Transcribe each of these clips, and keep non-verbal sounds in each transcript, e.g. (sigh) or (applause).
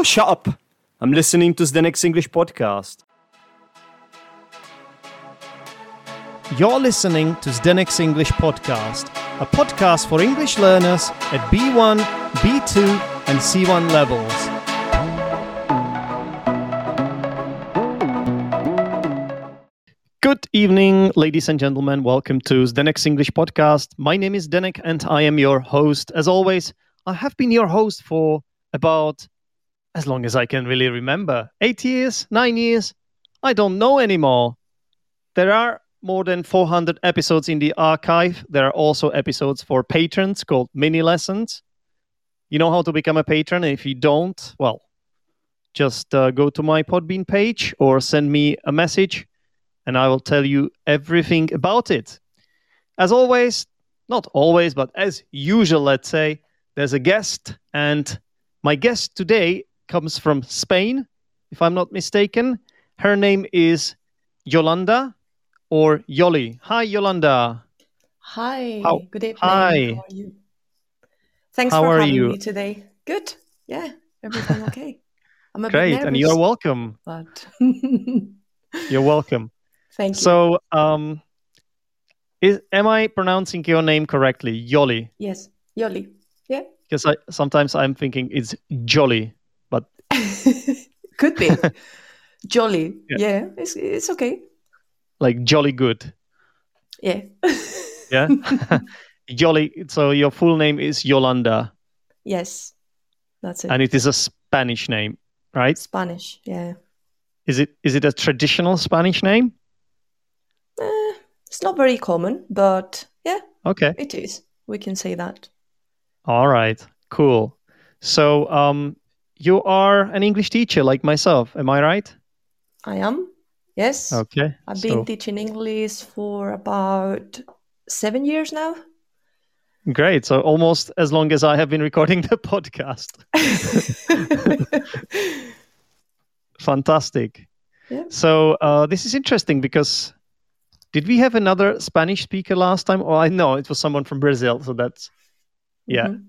Oh, shut up. I'm listening to the next English podcast. You're listening to Zdenek's English podcast, a podcast for English learners at B1, B2, and C1 levels. Good evening, ladies and gentlemen. Welcome to Zdenek's English podcast. My name is Zdenek and I am your host. As always, I have been your host for about as long as I can really remember. Eight years, nine years, I don't know anymore. There are more than 400 episodes in the archive. There are also episodes for patrons called mini lessons. You know how to become a patron. If you don't, well, just uh, go to my Podbean page or send me a message and I will tell you everything about it. As always, not always, but as usual, let's say, there's a guest. And my guest today comes from Spain, if I'm not mistaken. Her name is Yolanda or Yoli. Hi, Yolanda. Hi. How- Good evening. hi. How are you? Thanks How for are having you? me today. Good. Yeah. Everything (laughs) okay. I'm a Great. bit And you're welcome. but (laughs) You're welcome. thank you. So, um, is, am I pronouncing your name correctly? Yoli. yes, Yoli. Yeah. Because I, sometimes I'm thinking it's Jolly. Could be. (laughs) Jolly. Yeah. Yeah. It's it's okay. like jolly good. Yeah. (laughs) Yeah. (laughs) Jolly. So your full name is Yolanda, yes. That's it. and it is a Spanish name, right? Spanish. Yeah. Is it is it a traditional Spanish name? Eh, it's not very common, but yeah, Okay. it is. We can say that. All right. Cool. So, um, you are an English teacher like myself. Am I right? I am. Yes. Okay. I've been so- teaching English for about seven years now. Great. So almost as long as I have been recording the podcast. (laughs) Fantastic. Yeah. So uh, this is interesting because did we have another Spanish speaker last time? Oh, I know it was someone from Brazil. So that's yeah, Mhm.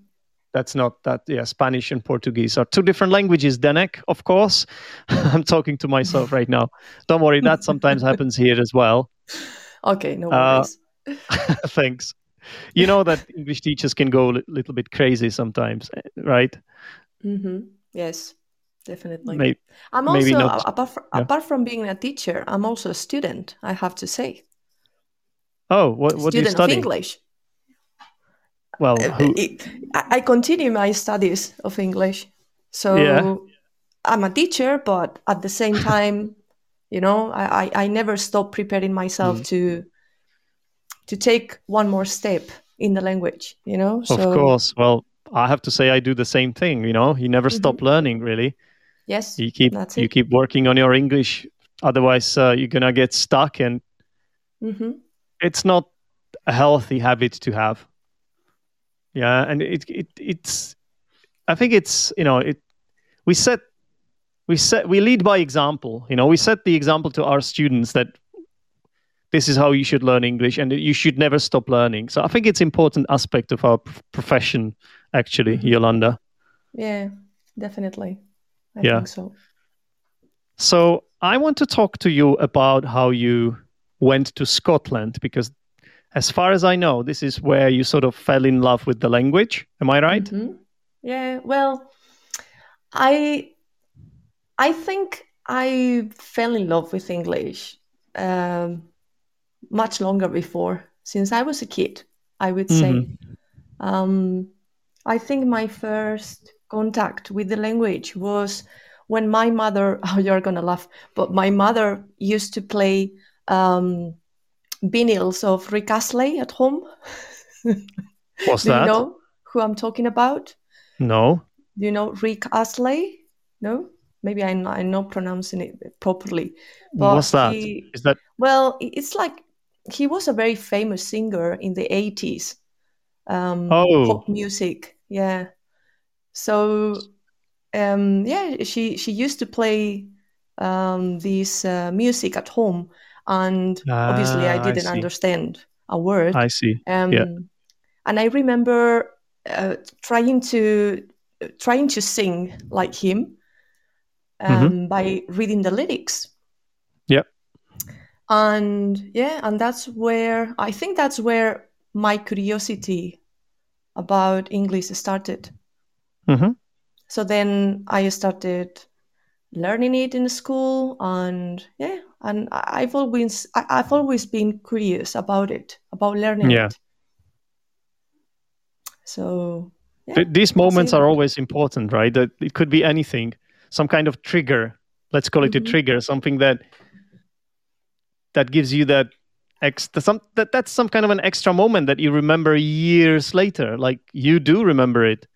That's not that. Yeah, Spanish and Portuguese are two different languages. Denek, of course. (laughs) I'm talking to myself right now. Don't worry, that sometimes happens here as well. Okay, no Uh, worries. (laughs) Thanks. You know that English teachers can go a li- little bit crazy sometimes, right right? hmm Yes, definitely. May- I'm maybe also not- apart from, yeah. apart from being a teacher, I'm also a student. I have to say, Oh, what, what do you student of study? English. Well, Uh, who, I I continue my studies of English, so Yeah. I'm a teacher. But at the same (laughs) time, you know, I, I, I never stop preparing myself Mm. to to take one more step in the language. You know, So... of course. Well, I have to say I do the same thing. You know, you never stop learning. Really, Yes, you keep Mm-hmm. You keep working on your English. Otherwise, uh, you're gonna get stuck, and hmm it's not a healthy habit to have. Yeah, and it it it's I think it's you know it we set we set we lead by example. You know, we set the example to our students that this is how you should learn English and you should never stop learning. So I think it's important aspect of our profession actually, Mhm. Yolanda. yeah, definitely. I Yeah. think so. So I want to talk to you about how you went to Scotland because as far as I know, this is where you sort of fell in love with the language. Am I right? Mhm. Yeah. Well, I I think I fell in love with English um, much longer before, since I was a kid. I would say. Mhm. Um, I think my first contact with the language was when my mother. (laughs) Oh, you're gonna laugh, but my mother used to play um, vinyls of Rick Astley at home. (laughs) What's Do that? you know who I'm talking about? No. Do you know Rick Astley? No, maybe I'm not, I'm not pronouncing it properly. But What's that? he- Is that well, it's like he was a very famous singer in the 80s. Um, Oh. pop music, yeah. So, um, yeah, she she used to play um, this uh, music at home, and obviously I Ah, didn't see. understand a word. I see. Um, Yeah. And I remember uh, trying to trying to sing like him, um, by reading the lyrics. Yeah. And yeah, and that's where I think that's where my curiosity about English started. hmm So then I started learning it in school, and yeah, and I've always I've always been curious about it, about learning Yeah. it. So yeah, Th- These moments are always important, right? That it could be anything, some kind of trigger. Let's call it Mhm. a trigger, something that that gives you that extra some that that's some kind of an extra moment that you remember years later. Like you do remember it.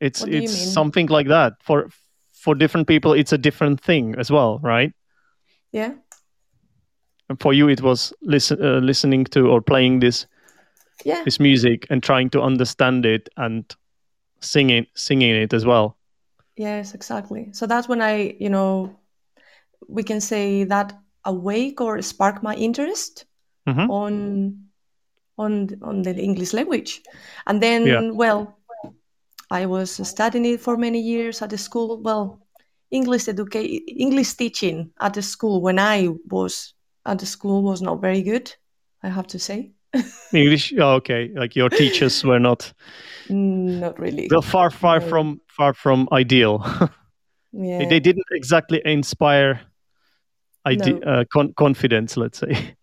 It's What do you it's something like that for for different people. It's a different thing as well, right? yeah. And for you, it was listen, uh, listening to or playing this Yeah, this music and trying to understand it and singing singing it as well. yes, exactly. So that's when I, you know, we can say that awake or spark my interest Mhm. on on on the English language, and then Yeah. well, I was studying it for many years at the school. Well, English educate English teaching at the school when I was at the school was not very good. I have to say, (laughs) English, oh, okay. Like your teachers were not Mm, not really. they're far, far No. from far from ideal. (laughs) Yeah. they didn't exactly inspire ide- No. uh, con- confidence. Let's say.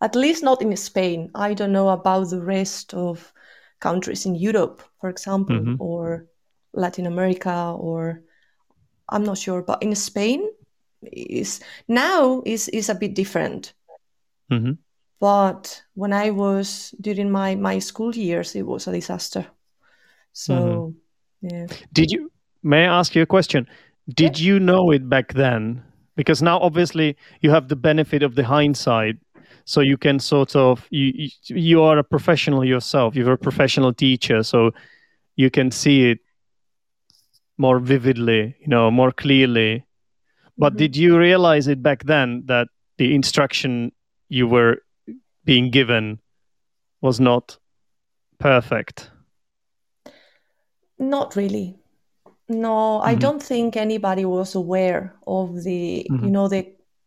at least not in Spain. I don't know about the rest of countries in Europe, for example, Mhm. or Latin America, or I'm not sure. But in Spain, is now is is a bit different. Mhm. But when I was during my my school years, it was a disaster. So Mhm. yeah, Did you? May I ask you a question? Did you know it back then? Because now, obviously, you have the benefit of the hindsight, so you can sort of you you, you are a professional yourself. You're a professional teacher, so you can see it more vividly, you know, more clearly. But Mhm. did you realize it back then that the instruction you were being given was not perfect? Not really. No, I Mhm. don't think anybody was aware of the, you Mhm. know, the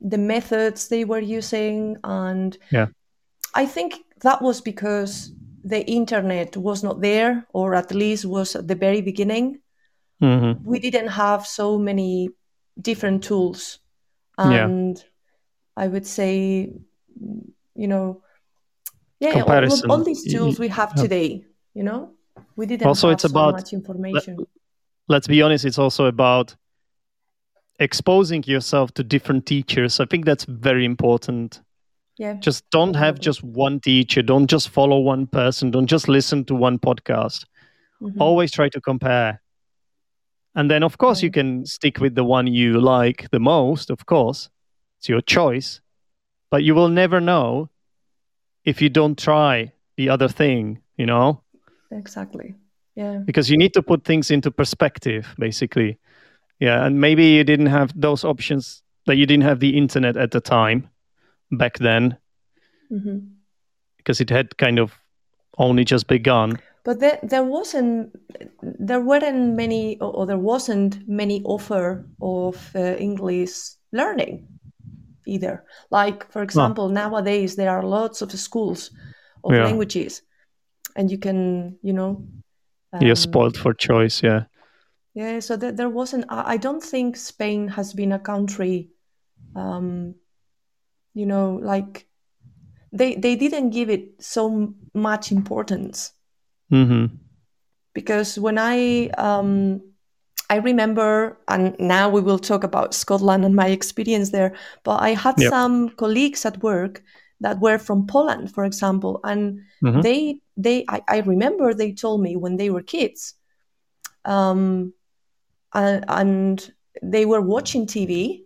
the methods they were using, and Yeah. I think that was because the internet was not there, or at least was at the very beginning. hmm We didn't have so many different tools, Yeah. and I would say, you know, yeah, all, all these tools we have today, you know, we didn't Also, have it's so about- much information. let's be honest, it's also about exposing yourself to different teachers. I think that's very important. Yeah. Just don't have just one teacher. Don't just follow one person. Don't just listen to one podcast. Mhm. Always try to compare. And then, of course, you can stick with the one you like the most, of course. It's your choice. But you will never know if you don't try the other thing, you know? Exactly. Yeah. because you need to put things into perspective basically yeah and maybe you didn't have those options that you didn't have the internet at the time back then. Hmm because it had kind of only just begun. But there, there wasn't, there weren't many, or, there wasn't many offer of uh, English learning either. Like, for example, nowadays there are lots of schools of Yeah. languages, and you can, you know, you're um, spoiled for choice yeah Yeah, so there, there wasn't. I don't think Spain has been a country, um, you know, like they they didn't give it so much importance hmm because when I um, I remember, and now we will talk about Scotland and my experience there. But I had Yep. some colleagues at work that were from Poland, for example, and Mhm. they they I, I remember they told me when they were kids, um, and, and they were watching TV.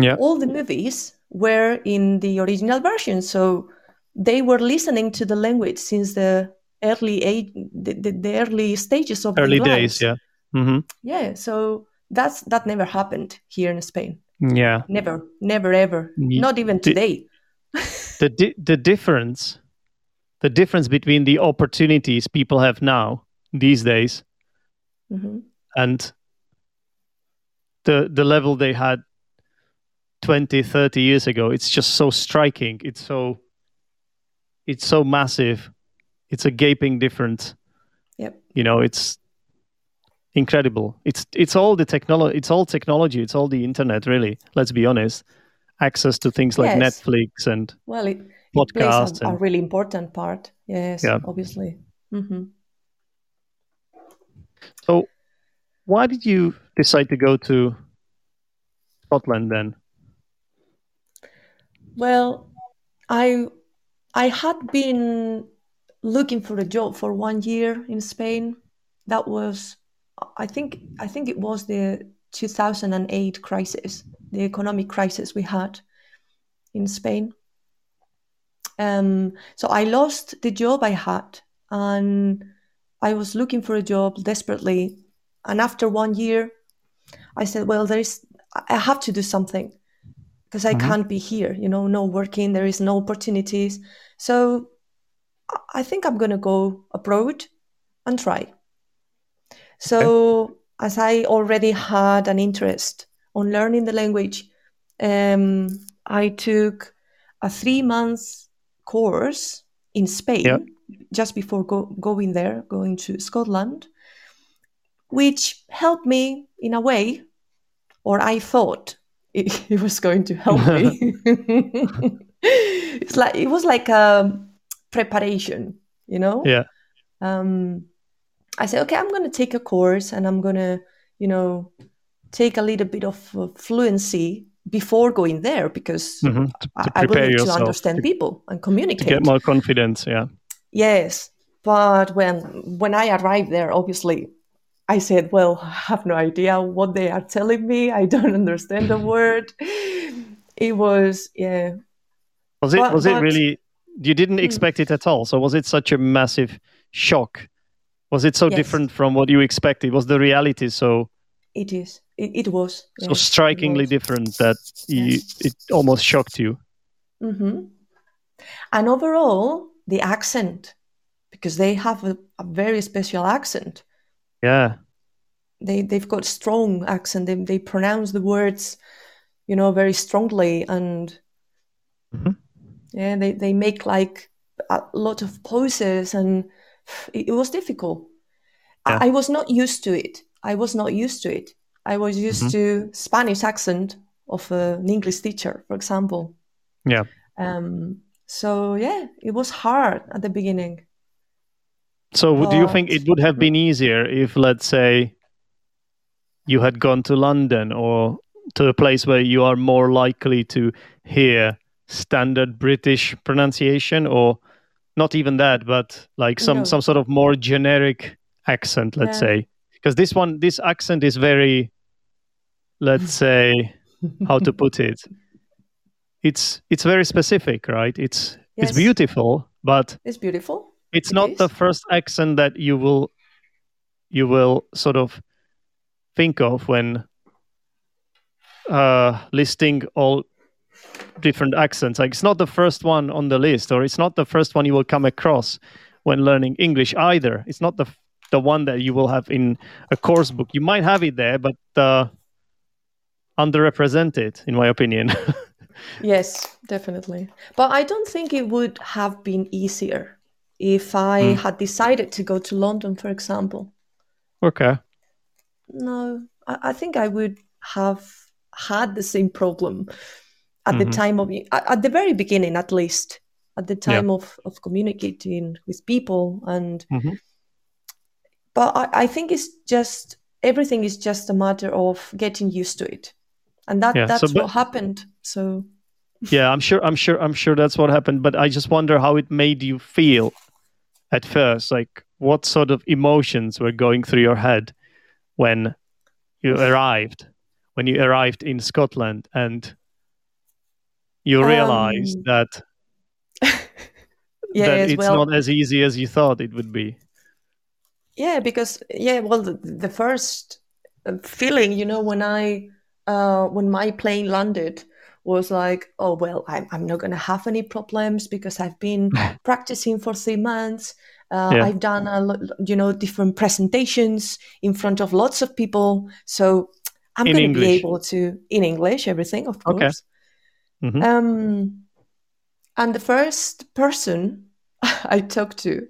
yeah All the movies were in the original version, so they were listening to the language since the early age, the, the, the early stages of early days yeah hmm Yeah, so that's that never happened here in Spain. yeah Never, never, ever. Not even today. (laughs) the di- the difference the difference between the opportunities people have now these days hmm and the the level they had 20 30 years ago it's just so striking it's so it's so massive it's a gaping difference Yep. you know it's incredible it's it's all the technology it's all technology it's all the internet really let's be honest access to things like Yes. netflix and Well, it, it plays a, a really important part. Yes, Yeah. obviously. hmm so why did you decide to go to scotland then Well, I I had been looking for a job for one year in Spain. That was, I think, I think it was the 2008 crisis, the economic crisis we had in Spain. Um, so I lost the job I had, and I was looking for a job desperately. And after one year, I said, "Well, there is, I have to do something." because I Mhm. can't be here, you know, no working, there is no opportunities. So I- think I'm going to go abroad and try. So, as I already had an interest on learning the language, um, I took a three months course in Spain Yeah. just before go- going there, going to Scotland, which helped me in a way, or I thought it, (laughs) it was going to help me. (laughs) it's like it was like a preparation, you know. Yeah. Um, I said, okay, I'm going to take a course and I'm going to, you know, take a little bit of uh, fluency before going there because Mhm. to, I, to I will need to understand to, people and to communicate. get more confidence yeah Yes, but when when I arrived there, obviously, I said, "Well, I have no idea what they are telling me. I don't understand the (laughs) word." It was, yeah, Was it But- was it really you didn't Hmm. expect it at all? So was it such a massive shock? Was it so Yes. different from what you expected? Was the reality so it is. It, it was. so yes, strikingly was. different that you, it almost shocked you? Mm-hmm. And overall, the accent, because they have a, a very special accent. Yeah. They they've got strong accent. They they pronounce the words, you know, very strongly, and Mhm. yeah, they they make like a lot of pauses, and it, it was difficult. Yeah. I, I was not used to it. I was not used to it. I was used Mhm. to Spanish accent of uh, an English teacher, for example. Yeah. Um, so yeah, it was hard at the beginning. So do you think it would have been easier if let's say you had gone to London or to a place where you are more likely to hear standard British pronunciation or not even that but like some No. some sort of more generic accent let's Yeah. say because this one this accent is very let's (laughs) say how to put it it's it's very specific right it's Yes. it's beautiful but It's beautiful. It's It not the first accent that you will you will sort of think of when uh, listing all different accents. Like it's not the first one on the list, or it's not the first one you will come across when learning English either. It's not the the one that you will have in a course book. You might have it there, but uh, underrepresented, in my opinion. (laughs) Yes, definitely. But I don't think it would have been easier if I Mm. had decided to go to London, for example. okay. No, I, I think I would have had the same problem at Mhm. the time of at at the very beginning, at least at the Yeah. time of of communicating with people and. Mhm. But I, I think it's just everything is just a matter of getting used to it, and that Yeah, so that's but- what happened. So yeah i'm sure i'm sure i'm sure that's what happened but i just wonder how it made you feel at first like what sort of emotions were going through your head when you arrived when you arrived in scotland and you realized Um, that (laughs) yeah, that it's well. not as easy as you thought it would be Yeah, because yeah, well, the, the first uh, feeling, you know, when I uh, when my plane landed was like, oh well, I'm I'm not gonna have any problems because I've been (laughs) practicing for three months. Uh, Yeah. I've done a lot, you know, different presentations in front of lots of people, so I'm going to be able to in English everything, of Okay. course. Mhm. Um, and the first person (laughs) I talked to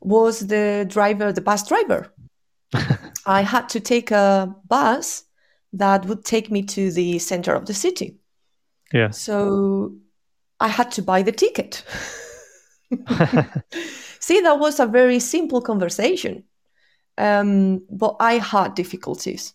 was the driver, the bus driver. (laughs) I had to take a bus that would take me to the center of the city. Yeah. So I had to buy the ticket. (laughs) See, that was a very simple conversation. Um, but I had difficulties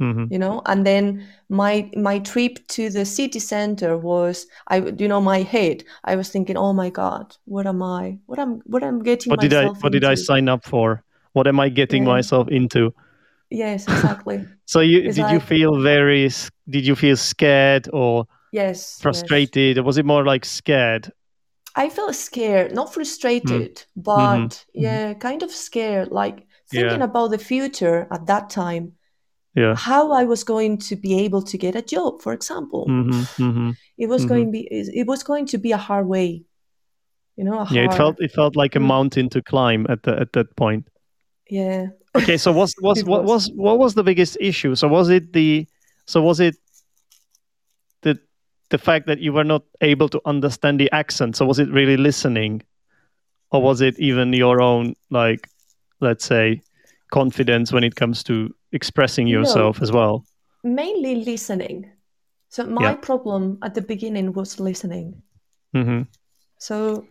Mhm. you know and then my my trip to the city center was i you know my head i was thinking oh my god what am i what am what i'm getting What did I what did I sign up for? What am I getting Yeah. myself into? yes exactly (laughs) So you did you feel very did you feel scared or yes yes. frustrated or was it more like scared? i felt scared not frustrated but Mm-hmm. yeah kind of scared like thinking Yeah. about the future at that time Yeah. how i was going to be able to get a job for example hmm hmm it was going be it was going to be a hard way you know a Yeah, it felt it felt like a Mm. mountain to climb at the at that point. yeah Okay, so (laughs) was was what was. what was the biggest issue? So was it the so was it the fact that you were not able to understand the accent? So was it really listening, or was it even your own like let's say confidence when it comes to expressing No. yourself as well? mainly listening. So my Yeah. problem at the beginning was listening. hmm So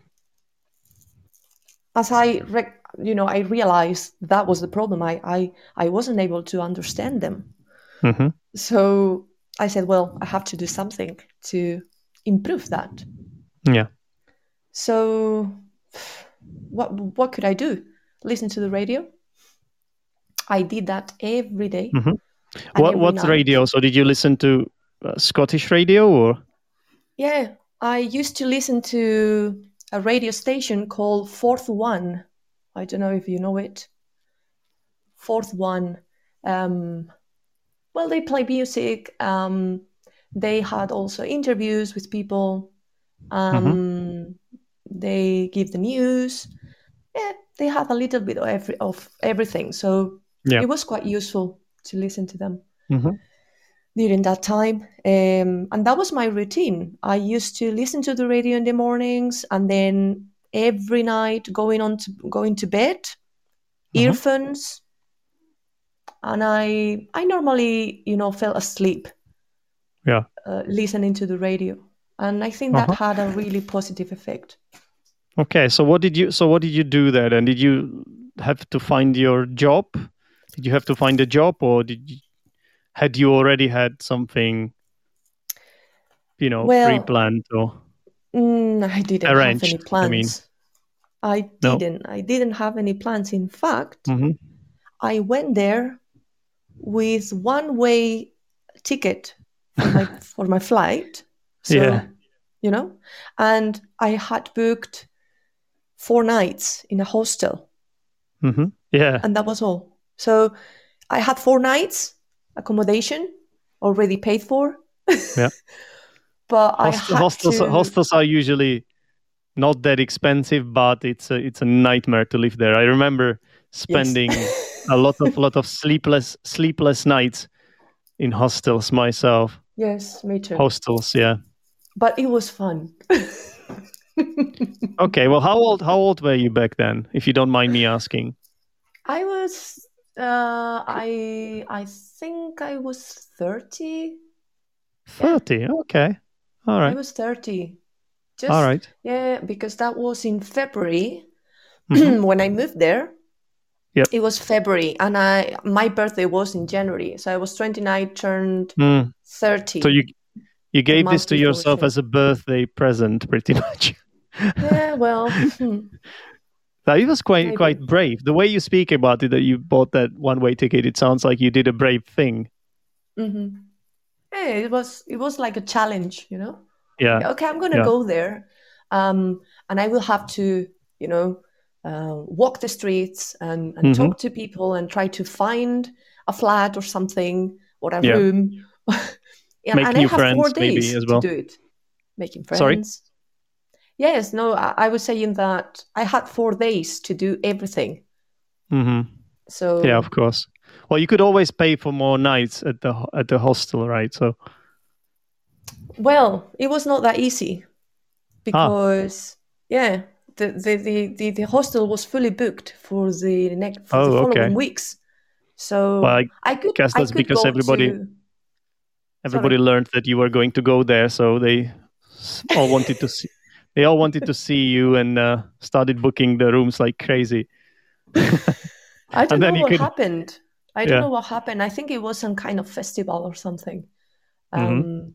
as I, re- you know, I realized that was the problem. I, I, I wasn't able to understand them. hmm So I said, well, I have to do something to improve that. Yeah. So what, what could I do? Listen to the radio. I did that every day. Mhm. What every what night. radio? So did you listen to uh, Scottish radio or? Yeah, I used to listen to a radio station called Forth One. I don't know if you know it. Forth One. Um, well, they play music. Um, they had also interviews with people. Um, They give the news. Yeah, they have a little bit of, every, of everything. So Yeah. it was quite useful to listen to them Mhm. during that time. Um, and that was my routine. I used to listen to the radio in the mornings and then every night going on to going to bed, Mhm. earphones. And I I normally, you know, fell asleep Yeah. uh, listening to the radio. And I think that Uh-huh. had a really positive effect. Okay, so what did you so what did you do there? And did you have to find your job? Did you have to find a job, or did you, had you already had something, you know, Well, pre-planned? Or Mm, I didn't Arranged, have any I plans. mean. I didn't. I didn't have any plans. In fact, Mhm. I went there with one way ticket for my (laughs) for my flight. So Yeah. you know, and I had booked four nights in a hostel, Mhm. yeah, and that was all. So I had four nights accommodation already paid for. Yeah. (laughs) but I had hostels to. hostels are usually not that expensive, but it's a it's a nightmare to live there. I remember spending (laughs) a lot of lot of sleepless sleepless nights in hostels myself. yes, me too. Hostels, yeah. but it was fun. (laughs) Okay, well, how old how old were you back then, if you don't mind me asking? I was uh I I think I was 30. Thirty. Okay. All I was 30. Just All right. yeah, because that was in February Mhm. (clears throat) when I moved there. Yep. It was February and I my birthday was in January. So I was 29 turned Mm. 30. So you you gave this to yourself as a birthday present, pretty (laughs) much. yeah, well, (laughs) hmm, That it was quite Maybe. quite brave. The way you speak about it, that you bought that one way ticket, it sounds like you did a brave thing. mhm. yeah, it was it was like a challenge, you know. Yeah. okay i'm gonna Yeah. go there um, and i will have to you know uh, walk the streets and, and Mhm. talk to people and try to find a flat or something or a Yeah. room (laughs) yeah, Make and new i have four friends maybe days as well. to do it making friends Sorry? yes no I, I was saying that i had four days to do everything hmm so Yeah, of course. Well, you could always pay for more nights at the at the hostel, right? So. Well, it was not that easy because ah. yeah, the, the, the, the, the hostel was fully booked for the next for oh, the following okay. weeks. So well, I, I could guess that's could because everybody to... everybody Sorry. learned that you were going to go there, so they all wanted to see they all wanted to see you and uh, started booking the rooms like crazy. I (laughs) don't know what could... happened. I don't yeah. know what happened. I think it was some kind of festival or something, mm-hmm. um, mm-hmm.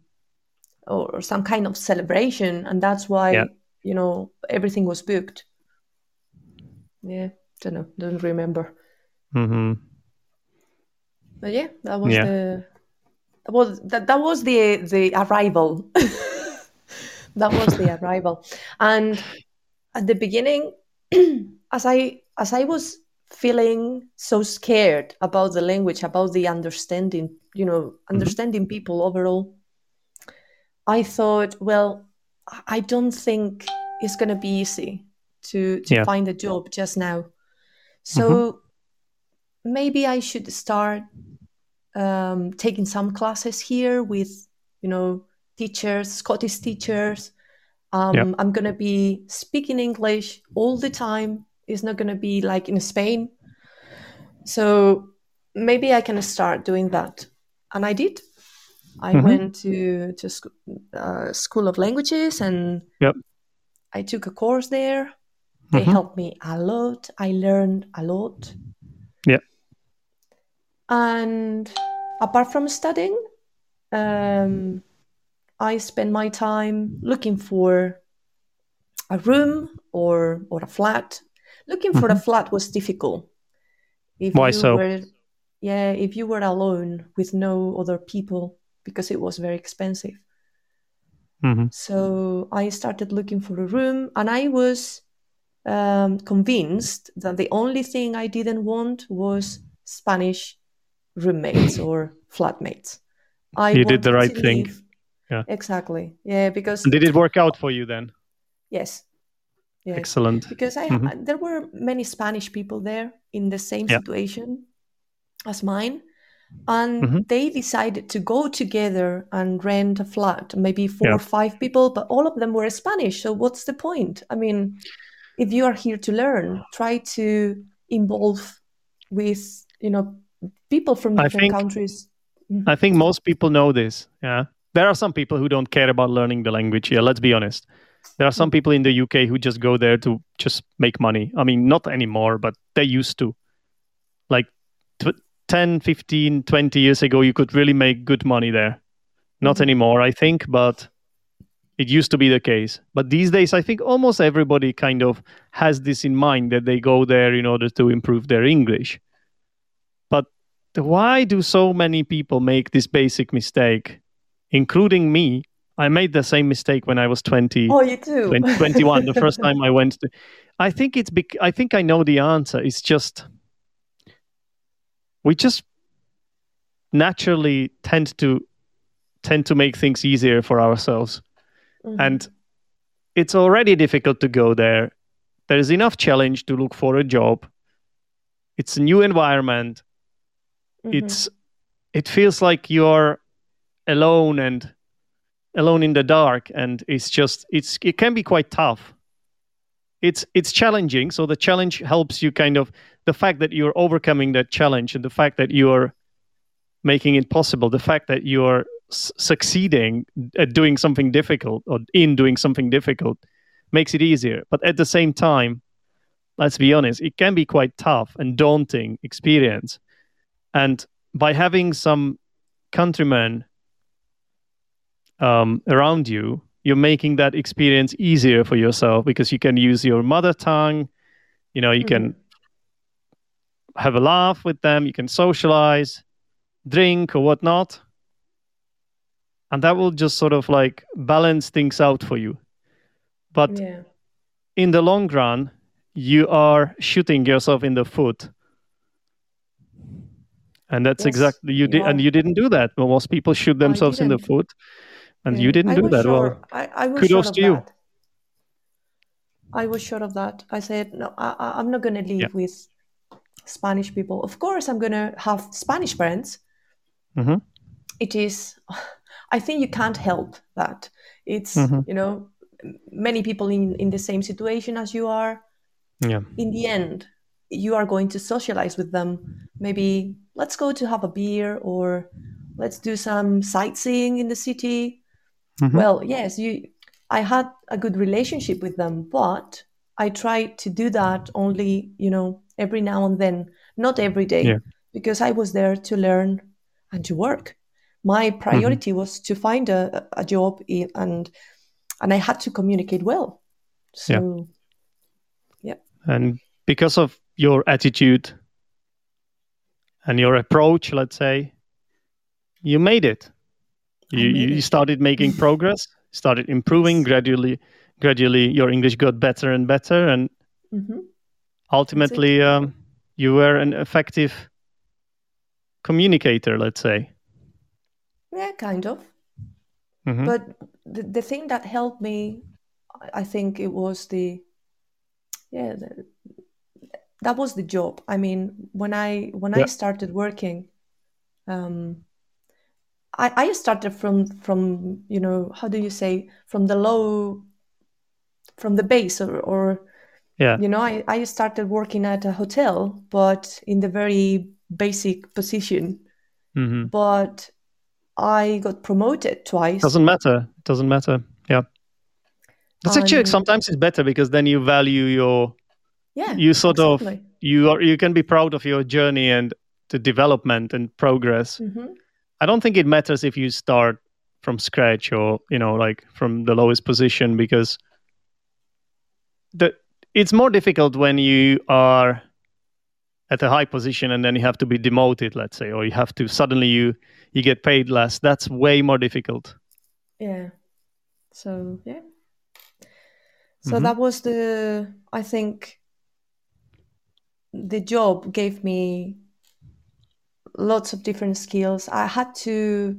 or, or, some kind of celebration, and that's why yeah. You know everything was booked. Yeah, don't know, don't remember. Mm-hmm. But yeah, that was yeah. the that was that, that was the the arrival. (laughs) that was the arrival, and at the beginning, (clears throat) as I as I was feeling so scared about the language, about the understanding, you know, mm-hmm. understanding mm-hmm. people overall, I thought, well, I don't think it's going to be easy to to yeah. find a job just now. So mm-hmm. maybe I should start um, taking some classes here with, you know, teachers, Scottish teachers. Um, yeah. I'm going to be speaking English all the time it's not going to be like in Spain. So maybe I can start doing that. And I did. I mm-hmm. went to to sc- uh, School of Languages and yep. I took a course there. They mm-hmm. helped me a lot. I learned a lot. Yeah. And apart from studying, um, I spend my time looking for a room or or a flat looking for mm-hmm. a flat was difficult. If Why so? Were, yeah, if you were alone with no other people, because it was very expensive. Mm-hmm. So I started looking for a room, and I was um, convinced that the only thing I didn't want was Spanish roommates or flatmates. I you did the right thing. Yeah, exactly. Yeah, because did it work out for you then? Yes, Yes. Excellent. Because I mm-hmm. there were many Spanish people there in the same yeah. situation as mine. And mm-hmm. they decided to go together and rent a flat, maybe four yeah. or five people, but all of them were Spanish. So what's the point? I mean, if you are here to learn, try to involve with, you know, people from different think, countries. Mm-hmm. I think most people know this. Yeah. There are some people who don't care about learning the language. Yeah, let's be honest. There are some mm. people in the UK who just go there to just make money. I mean, not anymore, but they used to. Like 10, 15, 20 years ago, you could really make good money there. Not mm-hmm. anymore, I think, but it used to be the case. But these days, I think almost everybody kind of has this in mind that they go there in order to improve their English. But why do so many people make this basic mistake, including me, I made the same mistake when I was 20. Oh, you too. 20, 21, the first (laughs) time I went to. I think it's bec- I think I know the answer. It's just we just naturally tend to tend to make things easier for ourselves. Mm-hmm. And it's already difficult to go there. There is enough challenge to look for a job. It's a new environment. Mm-hmm. It's it feels like you're alone and alone in the dark and it's just it's it can be quite tough it's it's challenging. So the challenge helps you kind of the fact that you're overcoming that challenge and the fact that you're making it possible the fact that you're s- succeeding at doing something difficult or in doing something difficult makes it easier. But at the same time let's be honest it can be quite tough and daunting experience. And by having some countrymen um, around you, you're making that experience easier for yourself because you can use your mother tongue. You know, you mm-hmm. can have a laugh with them, you can socialize, drink or whatnot. And that will just sort of like balance things out for you. But yeah. in the long run, you are shooting yourself in the foot. And that's yes, exactly you did, and you didn't do that. Most people shoot themselves in the foot and yeah. you didn't I do that sure. well. I, I was Kudos to you. That. I was sure of that. I said, no, I, am not going to leave yeah. with Spanish people. Of course, I'm going to have Spanish friends. Mm-hmm. It is, (sighs) I think you can't help that. It's, Mhm. you know, many people in, in the same situation as you are. Yeah. In the end, you are going to socialize with them. Maybe let's go to have a beer or let's do some sightseeing in the city. Mhm. Well, yes, you. I had a good relationship with them, but I tried to do that only, you know, every now and then, not every day, Yeah. because I was there to learn and to work. My priority was to find a, a job i- and and I had to communicate well. So yeah. And because of your attitude and your approach, let's say, you made it. You, you started making progress, started improving gradually. Gradually, your English got better and better, and mhm, ultimately, um, you were an effective communicator. Let's say. yeah, kind of. Mhm. But the, the thing that helped me, I- think it was the, yeah, the, that was the job. I mean, when I when I started working, um, I I started from from you know how do you say from the low, from the base or or Yeah. you know I I started working at a hotel, but in the very basic position. hmm But I got promoted twice. Doesn't matter. It doesn't matter. Yeah. That's actually And- sometimes it's better because then you value your yeah, you sort of you are you can be proud of your journey and the development and progress. Mhm. I don't think it matters if you start from scratch or you know like from the lowest position because the it's more difficult when you are at a high position and then you have to be demoted let's say or you have to suddenly you you get paid less that's way more difficult Yeah. So yeah. So Mhm. that was the I think the job gave me lots of different skills. I had to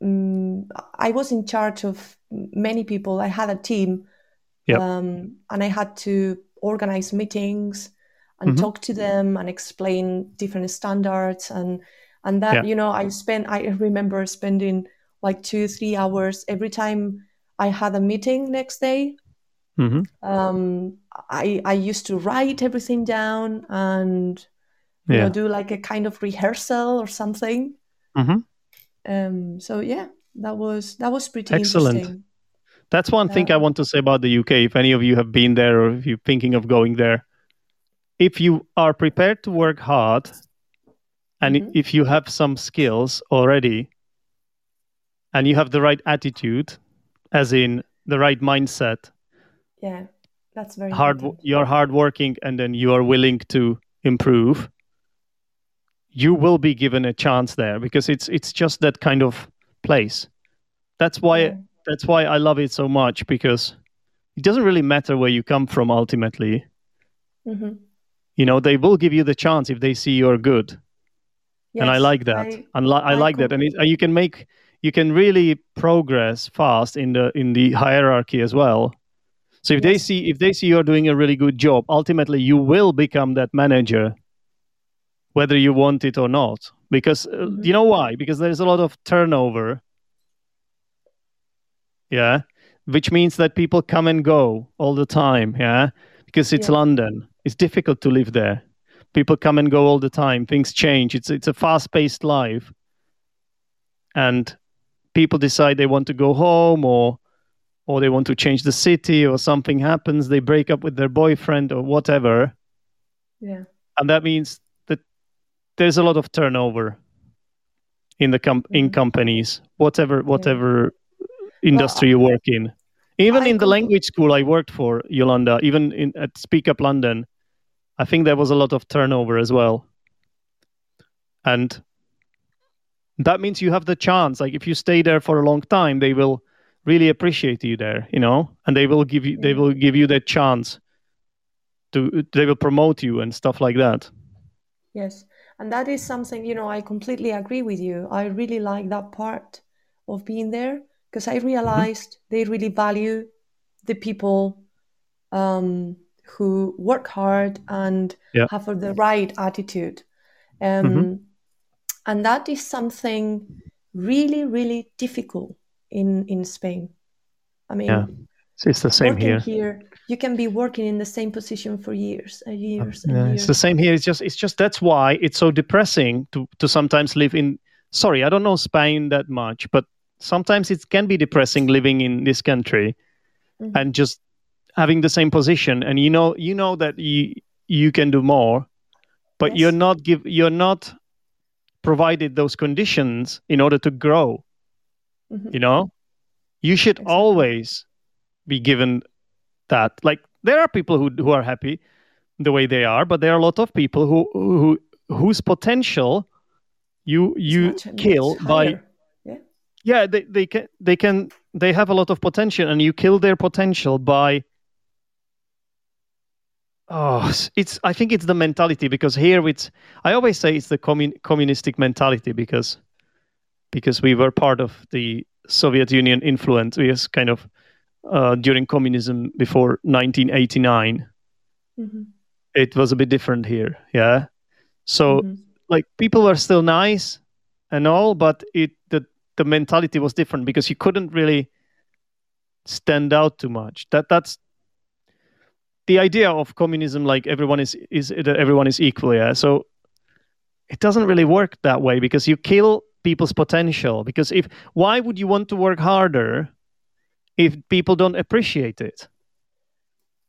um, I was in charge of many people. I had a team. Yep. Um, and I had to organize meetings and Mhm. talk to them and explain different standards and and that Yeah. you know I spent I remember spending like two three hours every time I had a meeting next day. hmm Um, I I used to write everything down and you yeah know do like a kind of rehearsal or something. hmm Um, so yeah, that was that was pretty Excellent. interesting. That's one thing I Um, want to say about the UK. If any of you have been there or if you're thinking of going there, if you are prepared to work hard and Mhm. if you have some skills already and you have the right attitude, as in the right mindset, Yeah, that's very hard important. you're hardworking and then you are willing to improve, you will be given a chance there because it's it's just that kind of place. That's why Yeah. that's why I love it so much because it doesn't really matter where you come from ultimately. Mhm. You know, they will give you the chance if they see you're good. and I like that. I- and li- I, I like that, and it, and you can make you can really progress fast in the in the hierarchy as well. So if they see if they see you're doing a really good job, ultimately you will become that manager, whether you want it or not. Because uh, Mhm. you know why? Because there's a lot of turnover. Yeah, which means that people come and go all the time. Yeah, because it's Yeah. London. It's difficult to live there people come and go all the time things change it's it's a fast paced life and people decide they want to go home or or they want to change the city or something happens they break up with their boyfriend or whatever Yeah. and that means there's a lot of turnover in the com- in Mhm. companies whatever whatever industry I- you work in. Even I in the language school i worked for yolanda even in at speak up london i think there was a lot of turnover as well. And that means you have the chance like if you stay there for a long time they will really appreciate you there you know? And they will give you they will give you that chance to they will promote you and stuff like that. Yes. And that is something, you know, I completely agree with you. I really like that part of being there because I realized they really value the people um, who work hard and Yeah. have the right attitude. Um, Mhm. And that is something really, really difficult in, in Spain. I mean, Yeah. So it's the same working here. you can be working in the same position for years and years and Yeah, years. it's the same here. It's just it's just that's why it's so depressing to to sometimes live in. Sorry, I don't know Spain that much, but sometimes it can be depressing living in this country Mhm. and just having the same position, and you know you know that you you can do more, but Yes. you're not give you're not provided those conditions in order to grow. Mhm. You know, you should Exactly. always be given that. Like there are people who who are happy the way they are, but there are a lot of people who who whose potential you you kill by. Yeah. yeah they, they can they can they have a lot of potential and you kill their potential by oh it's i think it's the mentality because here it's i always say it's the commun, communistic mentality because because we were part of the soviet union influence we was kind of uh, during communism before 1989 Mhm. it was a bit different here yeah so Mhm. like people were still nice and all but it the the mentality was different because you couldn't really stand out too much that that's the idea of communism like everyone is is that everyone is equal yeah so it doesn't really work that way because you kill people's potential because if why would you want to work harder if people don't appreciate it.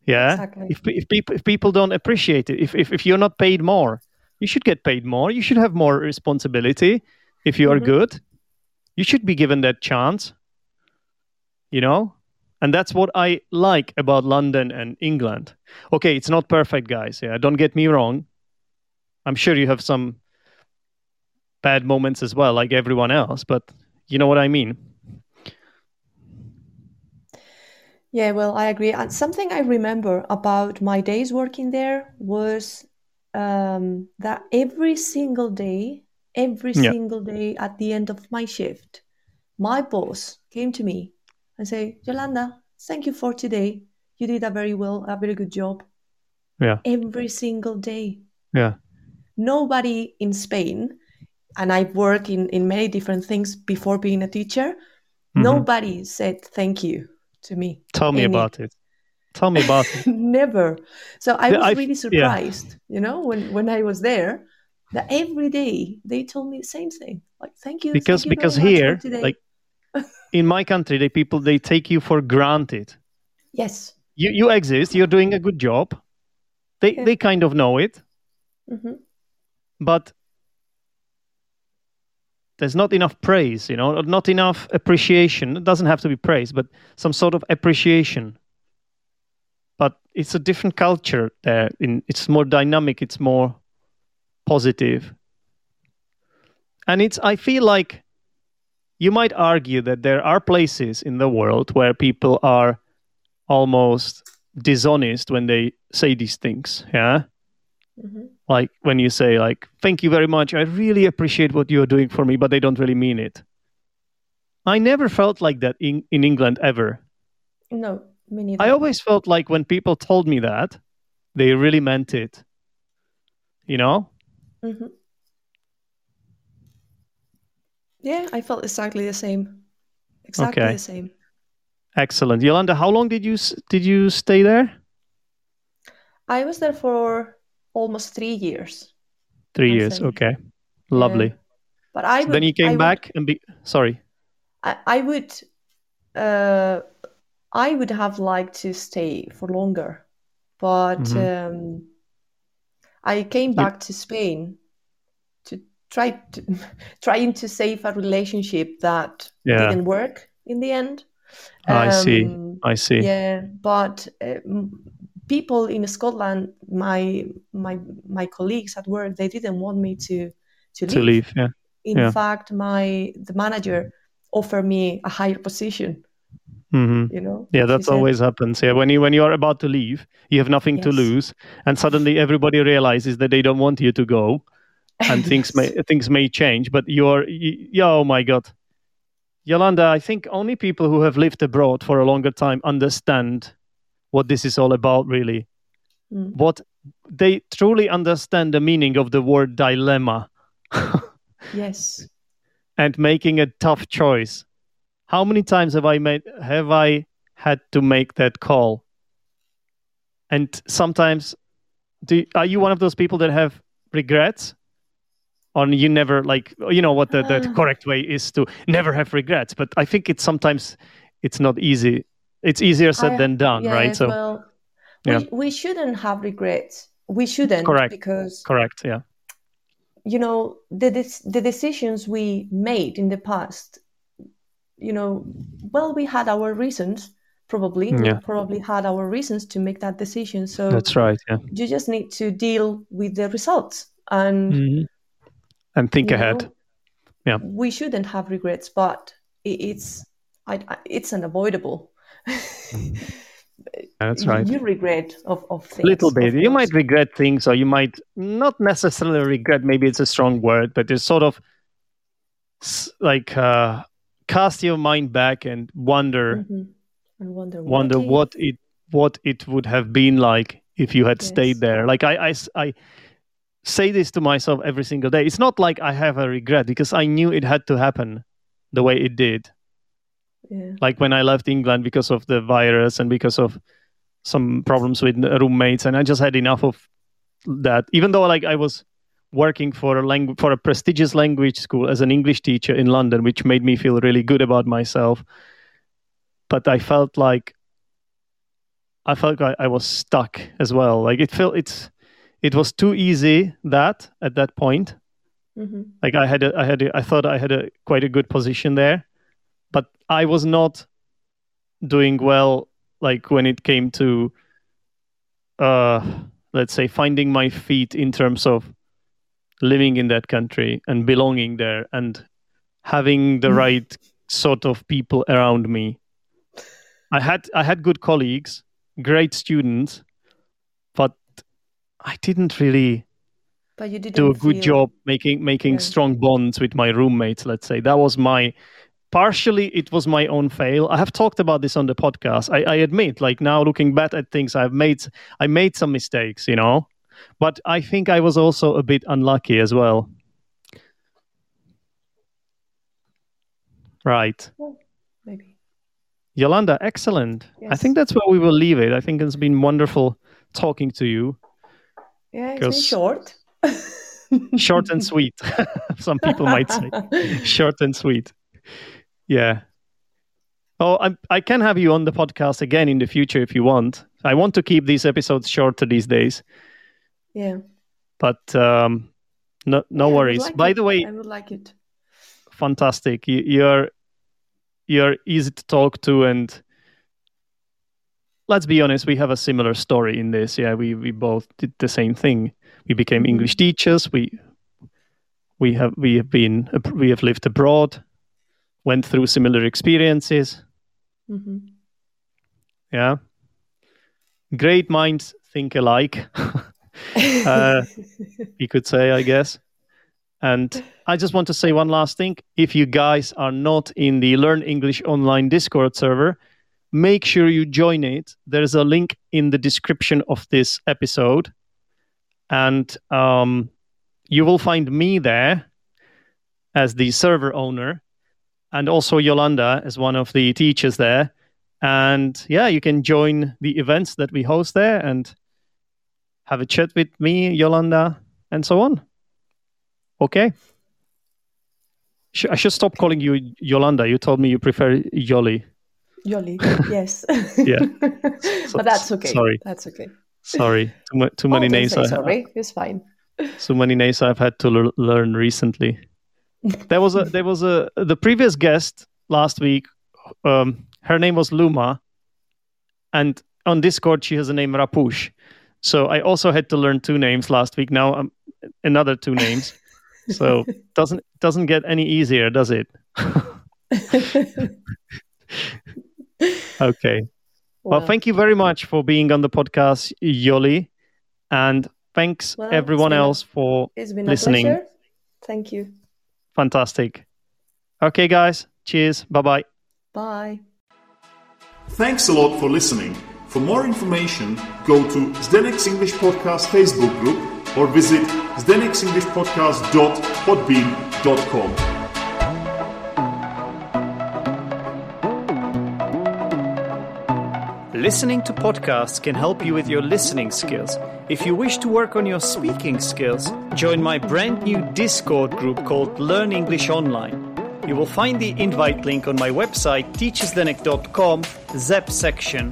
Yeah? Exactly. if, if people if people don't appreciate it if, if if you're not paid more you should get paid more. You should have more responsibility if you are Mhm. good. You should be given that chance you know? And that's what i like about london and england. Okay it's not perfect guys yeah? Don't get me wrong. I'm sure you have some bad moments as well like everyone else but you know what i mean Yeah, well, I agree. And something I remember about my days working there was um, that every single day, every Yeah. single day at the end of my shift, my boss came to me and say, Yolanda, thank you for today. You did a very well, a very good job. Yeah. Every single day. yeah Nobody in Spain, and I've worked in, in many different things before being a teacher, Mhm. nobody said thank you to me. tell me Any- about it tell me about it (laughs) Never. So I was I've- really yeah. surprised, you know, when when I was there, that every day they told me the same thing, like thank you, because thank you because very much for here today. like (laughs) in my country the people they take you for granted yes, you you exist you're doing a good job they Yeah. they kind of know it hmm but there's not enough praise you know not enough appreciation. It doesn't have to be praise but some sort of appreciation. But it's a different culture there. In it's more dynamic it's more positive. and it's i feel like you might argue that there are places in the world where people are almost dishonest when they say these things yeah hmm like when you say like thank you very much i really appreciate what you're doing for me but they don't really mean it i never felt like that in, in england ever no, me neither. i always felt like when people told me that they really meant it you know hmm Yeah, I felt exactly the same. Exactly Okay. the same. excellent yolanda how long did you did you stay there I was there for almost three years, three I years okay lovely but I So would, then you I came would- back and be sorry I, I would uh, I would have liked to stay for longer, but Mhm. um, I came back to Spain to try to (laughs) trying to save a relationship that Yeah. didn't work in the end. I see. Um, i see Yeah, but uh, m- people in Scotland, my my my colleagues at work, they didn't want me to to leave. to leave yeah In yeah. fact, my the manager offered me a higher position. hmm You know. Yeah, said, always happens. Yeah, when you when you are about to leave, you have nothing to lose, and suddenly everybody realizes that they don't want you to go, and (laughs) things may things may change. But you're, y yeah, oh my god, Yolanda, I think only people who have lived abroad for a longer time understand what this is all about, really. Mm. what they truly understand the meaning of the word dilemma (laughs) Yes. and making a tough choice. How many times have I made have I had to make that call? And sometimes do are you one of those people that have regrets? Or you never like you know what the, the Ah. correct way is to never have regrets, but I think it's sometimes it's not easy. It's easier said I- than done, yes, right? So well, Yeah. we, we shouldn't have regrets. We shouldn't Correct. because correct, yeah. you know the the decisions we made in the past. You know, well, we had our reasons. Probably, we Yeah. probably had our reasons to make that decision. So That's right, yeah. you just need to deal with the results and Mhm. And think ahead. know, Yeah. we shouldn't have regrets but it, it's I, I, it's unavoidable That's right. you regret of, of things A little bit. You might regret things, or you might not necessarily regret. Maybe it's a strong word, but it's sort of like uh, cast your mind back and wonder, Mhm. and wonder wonder if- what it what it would have been like if you had Yes. stayed there. Like I, I, I say this to myself every single day. It's not like I have a regret because I knew it had to happen the way it did. Yeah. like when I left England because of the virus and because of some problems with roommates, and I just had enough of that. Even though like I was working for a langu- for a prestigious language school as an English teacher in London, which made me feel really good about myself, but I felt like I felt like I was stuck as well. Like it felt it's it was too easy that at that point Mhm. like I had, a, I had, a, I thought I had a quite a good position there, but I was not doing well. Like when it came to, uh, let's say, finding my feet in terms of living in that country and belonging there and having the right sort of people around me. I had, I had good colleagues, great students, but I didn't really but you didn't do a good feel- job making making Yeah. strong bonds with my roommates let's say that was my partially it was my own fail. I have talked about this on the podcast. I, I admit like now looking back at things i've made i made some mistakes you know? But i think i was also a bit unlucky as well. Right. Maybe. Yolanda excellent. I think that's where we will leave it. I think it's been wonderful talking to you. Yeah it's been short. Short and sweet (laughs) some people might say. (laughs) Short and sweet. Yeah. Oh, I I can have you on the podcast again in the future if you want. I want to keep these episodes shorter these days, yeah but um, no no Yeah, worries. like By it. the way, i would like it fantastic. You, you're you're easy to talk to, and let's be honest, we have a similar story in this. Yeah, we we both did the same thing. We became Mhm. English teachers. We we have we have been we have lived abroad, went through similar experiences. hmm Yeah, great minds think alike. (laughs) Uh, you could say, I guess. And I just want to say one last thing. If you guys are not in the Learn English Online Discord server, make sure you join it. There's a link in the description of this episode. And um, you will find me there as the server owner and also Yolanda is one of the teachers there. And yeah, you can join the events that we host there and have a chat with me, Yolanda, and so on. Okay. I should stop calling you Yolanda. You told me you prefer Yoli. Yoli, (laughs) yes. Yeah. (laughs) but that's okay. sorry. That's okay. Sorry, too, many Oh, don't names. I, sorry. It's fine. so many names I've had to l- learn recently. There was a there was a the previous guest last week. Um, her name was Luma, and on Discord she has a name Rapush. So I also had to learn two names last week. Now um, another two names. So (laughs) doesn't doesn't get any easier, does it? (laughs) Okay. Well, thank you very much for being on the podcast, Yoli, and thanks Well, everyone it's a- else for It's been listening. a pleasure. Thank you. Fantastic. Okay, guys. Cheers. Bye bye. Bye. Thanks a lot for listening. For more information, go to Zdenek's English Podcast Facebook group or visit zdenek'senglishpodcast.podbean.com. Listening to podcasts can help you with your listening skills. If you wish to work on your speaking skills, join my brand new Discord group called Learn English Online. You will find the invite link on my website teacherzdenek.com, ZEP section,